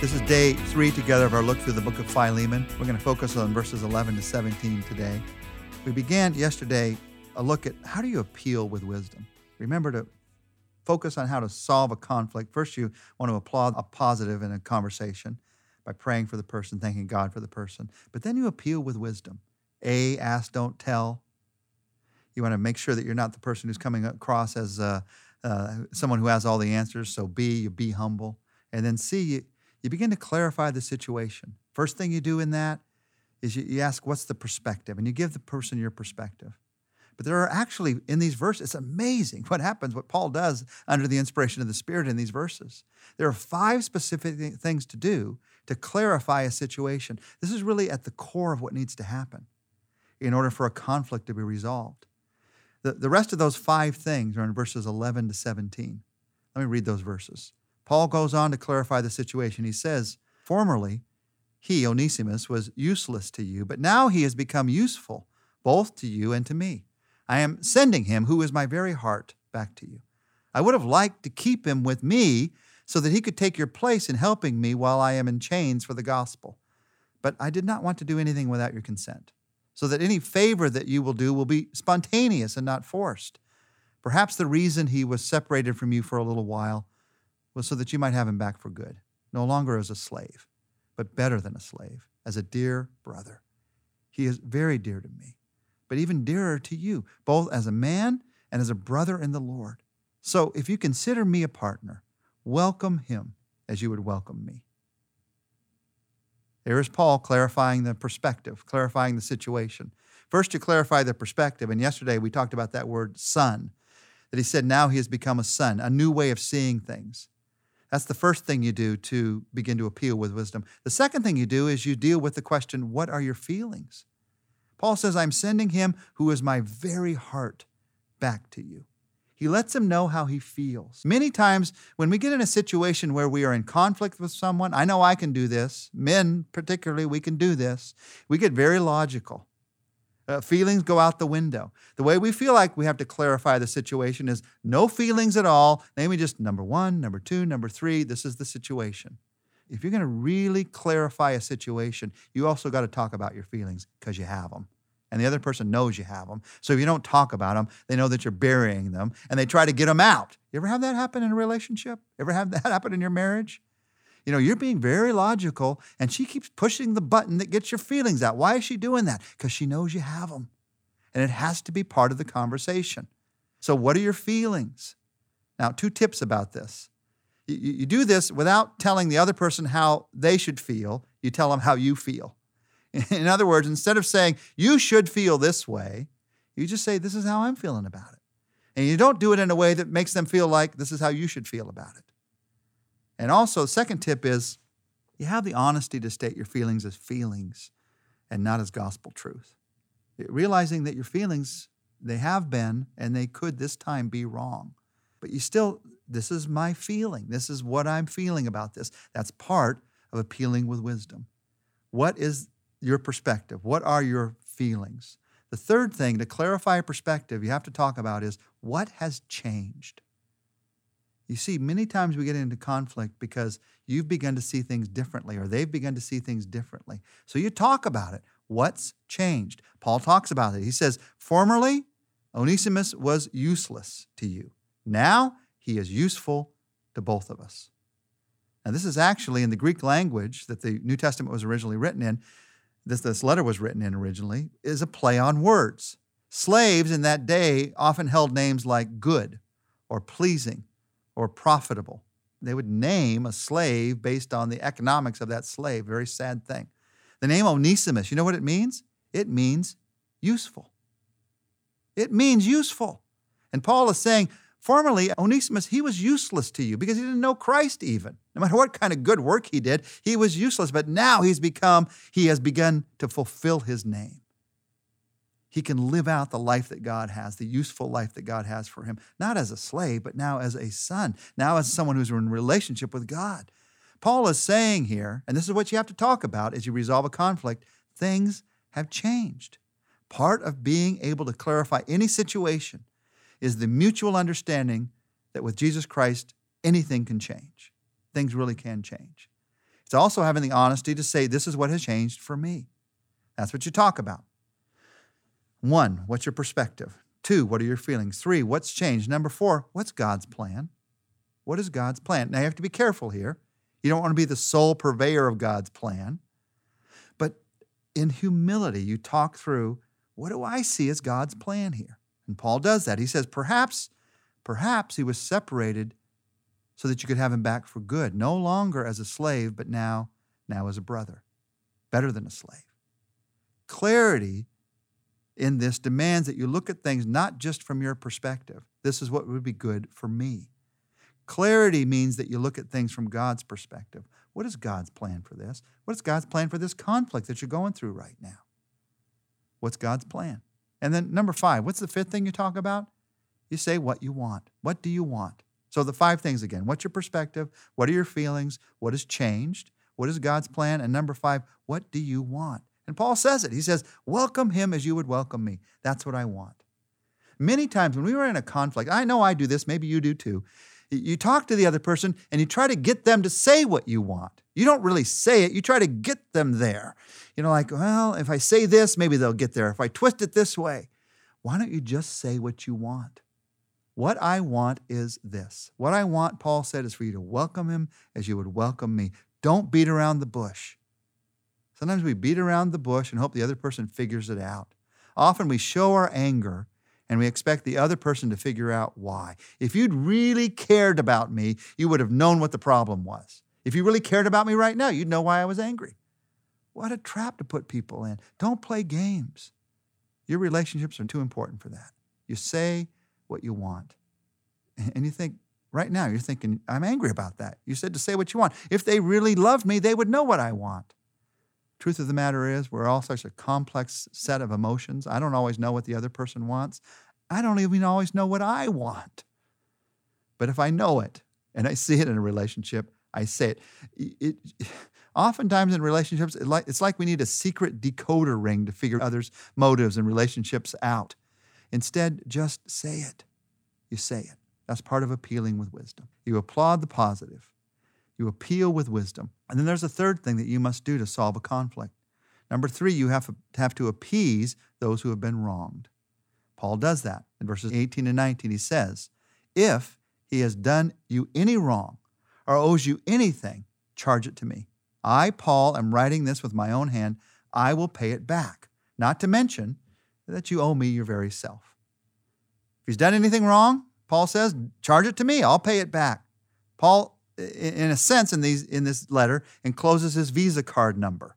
This is day three together of our look through the book of Philemon. We're going to focus on verses 11 to 17 today. We began yesterday a look at how do you appeal with wisdom. Remember to focus on how to solve a conflict. First, you want to applaud a positive in a conversation by praying for the person, thanking God for the person. But then you appeal with wisdom. A, ask, don't tell. You want to make sure that you're not the person who's coming across as uh, uh, someone who has all the answers. So B, you be humble. And then C, you, you begin to clarify the situation. First thing you do in that is you, you ask, what's the perspective? And you give the person your perspective. But there are actually, in these verses, it's amazing what happens, what Paul does under the inspiration of the Spirit in these verses. There are five specific things to do to clarify a situation. This is really at the core of what needs to happen in order for a conflict to be resolved. The, the rest of those five things are in verses 11 to 17. Let me read those verses. Paul goes on to clarify the situation. He says, Formerly, he, Onesimus, was useless to you, but now he has become useful both to you and to me. I am sending him, who is my very heart, back to you. I would have liked to keep him with me so that he could take your place in helping me while I am in chains for the gospel. But I did not want to do anything without your consent, so that any favor that you will do will be spontaneous and not forced. Perhaps the reason he was separated from you for a little while was so that you might have him back for good, no longer as a slave, but better than a slave, as a dear brother. He is very dear to me, but even dearer to you, both as a man and as a brother in the Lord. So if you consider me a partner, welcome him as you would welcome me. There is Paul clarifying the perspective, clarifying the situation. First, to clarify the perspective, and yesterday we talked about that word son, that he said now he has become a son, a new way of seeing things. That's the first thing you do to begin to appeal with wisdom. The second thing you do is you deal with the question, What are your feelings? Paul says, I'm sending him who is my very heart back to you. He lets him know how he feels. Many times, when we get in a situation where we are in conflict with someone, I know I can do this. Men, particularly, we can do this. We get very logical. Uh, feelings go out the window. The way we feel like we have to clarify the situation is no feelings at all. Maybe just number one, number two, number three. This is the situation. If you're going to really clarify a situation, you also got to talk about your feelings because you have them. And the other person knows you have them. So if you don't talk about them, they know that you're burying them and they try to get them out. You ever have that happen in a relationship? Ever have that happen in your marriage? You know, you're being very logical, and she keeps pushing the button that gets your feelings out. Why is she doing that? Because she knows you have them. And it has to be part of the conversation. So, what are your feelings? Now, two tips about this. You, you do this without telling the other person how they should feel, you tell them how you feel. In other words, instead of saying, you should feel this way, you just say, this is how I'm feeling about it. And you don't do it in a way that makes them feel like this is how you should feel about it. And also, the second tip is you have the honesty to state your feelings as feelings and not as gospel truth. Realizing that your feelings, they have been and they could this time be wrong. But you still, this is my feeling. This is what I'm feeling about this. That's part of appealing with wisdom. What is your perspective? What are your feelings? The third thing to clarify perspective you have to talk about is what has changed? You see, many times we get into conflict because you've begun to see things differently or they've begun to see things differently. So you talk about it. What's changed? Paul talks about it. He says, Formerly, Onesimus was useless to you. Now he is useful to both of us. Now, this is actually in the Greek language that the New Testament was originally written in. This, this letter was written in originally, is a play on words. Slaves in that day often held names like good or pleasing or profitable. They would name a slave based on the economics of that slave. Very sad thing. The name Onesimus, you know what it means? It means useful. It means useful. And Paul is saying, formerly, Onesimus, he was useless to you because he didn't know Christ even. No matter what kind of good work he did, he was useless. But now he's become, he has begun to fulfill his name he can live out the life that God has, the useful life that God has for him, not as a slave, but now as a son, now as someone who's in relationship with God. Paul is saying here, and this is what you have to talk about as you resolve a conflict things have changed. Part of being able to clarify any situation is the mutual understanding that with Jesus Christ, anything can change. Things really can change. It's also having the honesty to say, This is what has changed for me. That's what you talk about. One, what's your perspective? Two, what are your feelings? Three, what's changed? Number four, what's God's plan? What is God's plan? Now you have to be careful here. You don't want to be the sole purveyor of God's plan. But in humility, you talk through what do I see as God's plan here? And Paul does that. He says, perhaps, perhaps he was separated so that you could have him back for good, no longer as a slave, but now, now as a brother, better than a slave. Clarity in this demands that you look at things not just from your perspective. This is what would be good for me. Clarity means that you look at things from God's perspective. What is God's plan for this? What is God's plan for this conflict that you're going through right now? What's God's plan? And then number five, what's the fifth thing you talk about? You say what you want. What do you want? So the five things again what's your perspective? What are your feelings? What has changed? What is God's plan? And number five, what do you want? And Paul says it. He says, Welcome him as you would welcome me. That's what I want. Many times when we were in a conflict, I know I do this, maybe you do too. You talk to the other person and you try to get them to say what you want. You don't really say it, you try to get them there. You know, like, well, if I say this, maybe they'll get there. If I twist it this way, why don't you just say what you want? What I want is this. What I want, Paul said, is for you to welcome him as you would welcome me. Don't beat around the bush. Sometimes we beat around the bush and hope the other person figures it out. Often we show our anger and we expect the other person to figure out why. If you'd really cared about me, you would have known what the problem was. If you really cared about me right now, you'd know why I was angry. What a trap to put people in. Don't play games. Your relationships are too important for that. You say what you want. And you think, right now, you're thinking, I'm angry about that. You said to say what you want. If they really loved me, they would know what I want. Truth of the matter is, we're all such a complex set of emotions. I don't always know what the other person wants. I don't even always know what I want. But if I know it and I see it in a relationship, I say it. it, it oftentimes in relationships, it like, it's like we need a secret decoder ring to figure others' motives and relationships out. Instead, just say it. You say it. That's part of appealing with wisdom. You applaud the positive. You appeal with wisdom. And then there's a third thing that you must do to solve a conflict. Number three, you have to, appease those who have been wronged. Paul does that. In verses 18 and 19, he says, If he has done you any wrong or owes you anything, charge it to me. I, Paul, am writing this with my own hand. I will pay it back. Not to mention that you owe me your very self. If he's done anything wrong, Paul says, charge it to me. I'll pay it back. Paul in a sense, in, these, in this letter, encloses his Visa card number.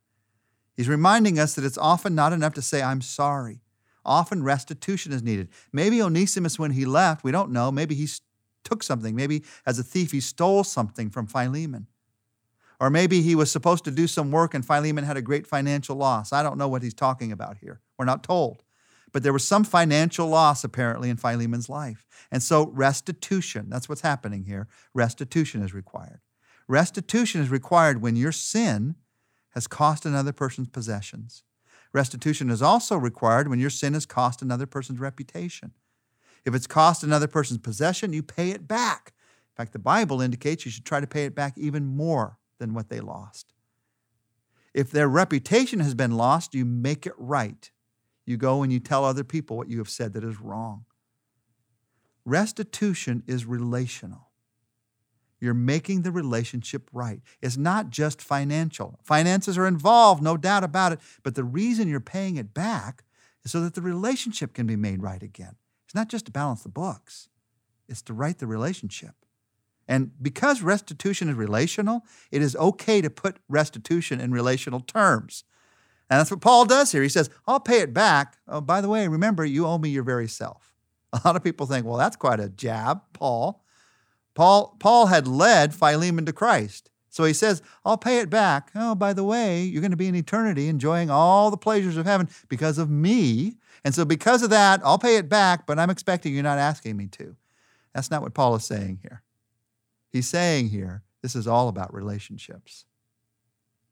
He's reminding us that it's often not enough to say, I'm sorry. Often restitution is needed. Maybe Onesimus, when he left, we don't know, maybe he took something. Maybe as a thief, he stole something from Philemon. Or maybe he was supposed to do some work and Philemon had a great financial loss. I don't know what he's talking about here. We're not told. But there was some financial loss apparently in Philemon's life. And so restitution, that's what's happening here. Restitution is required. Restitution is required when your sin has cost another person's possessions. Restitution is also required when your sin has cost another person's reputation. If it's cost another person's possession, you pay it back. In fact, the Bible indicates you should try to pay it back even more than what they lost. If their reputation has been lost, you make it right you go and you tell other people what you have said that is wrong. Restitution is relational. You're making the relationship right. It's not just financial. Finances are involved, no doubt about it, but the reason you're paying it back is so that the relationship can be made right again. It's not just to balance the books, it's to right the relationship. And because restitution is relational, it is okay to put restitution in relational terms. And that's what Paul does here. He says, I'll pay it back. Oh, by the way, remember, you owe me your very self. A lot of people think, well, that's quite a jab, Paul. Paul, Paul had led Philemon to Christ. So he says, I'll pay it back. Oh, by the way, you're going to be in eternity enjoying all the pleasures of heaven because of me. And so because of that, I'll pay it back, but I'm expecting you're not asking me to. That's not what Paul is saying here. He's saying here, this is all about relationships.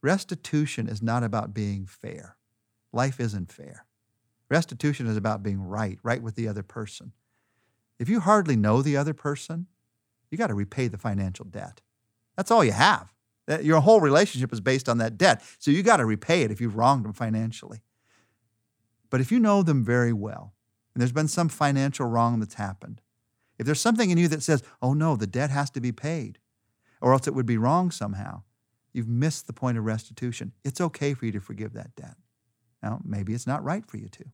Restitution is not about being fair. Life isn't fair. Restitution is about being right, right with the other person. If you hardly know the other person, you got to repay the financial debt. That's all you have. Your whole relationship is based on that debt. So you got to repay it if you've wronged them financially. But if you know them very well, and there's been some financial wrong that's happened, if there's something in you that says, oh no, the debt has to be paid, or else it would be wrong somehow, you've missed the point of restitution. It's okay for you to forgive that debt. Now, maybe it's not right for you to.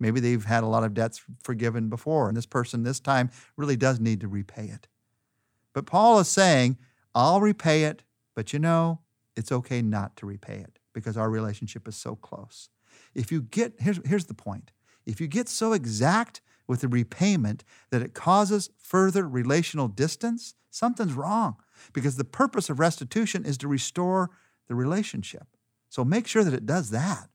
Maybe they've had a lot of debts forgiven before, and this person this time really does need to repay it. But Paul is saying, I'll repay it, but you know, it's okay not to repay it because our relationship is so close. If you get, here's, here's the point if you get so exact with the repayment that it causes further relational distance, something's wrong because the purpose of restitution is to restore the relationship. So make sure that it does that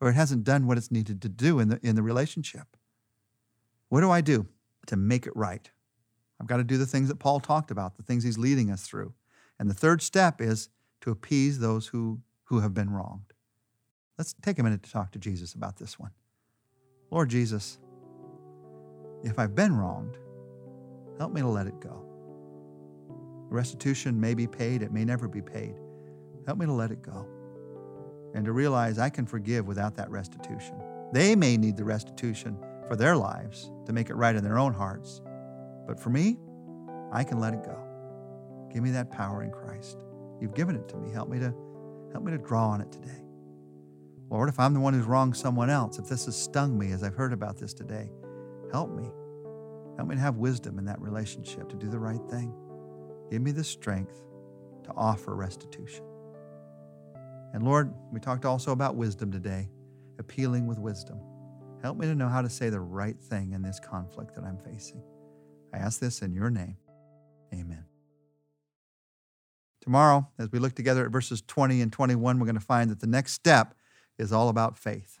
or it hasn't done what it's needed to do in the, in the relationship. What do I do to make it right? I've got to do the things that Paul talked about, the things he's leading us through. And the third step is to appease those who, who have been wronged. Let's take a minute to talk to Jesus about this one. Lord Jesus, if I've been wronged, help me to let it go. Restitution may be paid, it may never be paid. Help me to let it go and to realize I can forgive without that restitution. They may need the restitution for their lives to make it right in their own hearts. But for me, I can let it go. Give me that power in Christ. You've given it to me. Help me to help me to draw on it today. Lord, if I'm the one who's wronged someone else, if this has stung me as I've heard about this today, help me. Help me to have wisdom in that relationship to do the right thing. Give me the strength to offer restitution. And Lord, we talked also about wisdom today, appealing with wisdom. Help me to know how to say the right thing in this conflict that I'm facing. I ask this in your name. Amen. Tomorrow, as we look together at verses 20 and 21, we're going to find that the next step is all about faith.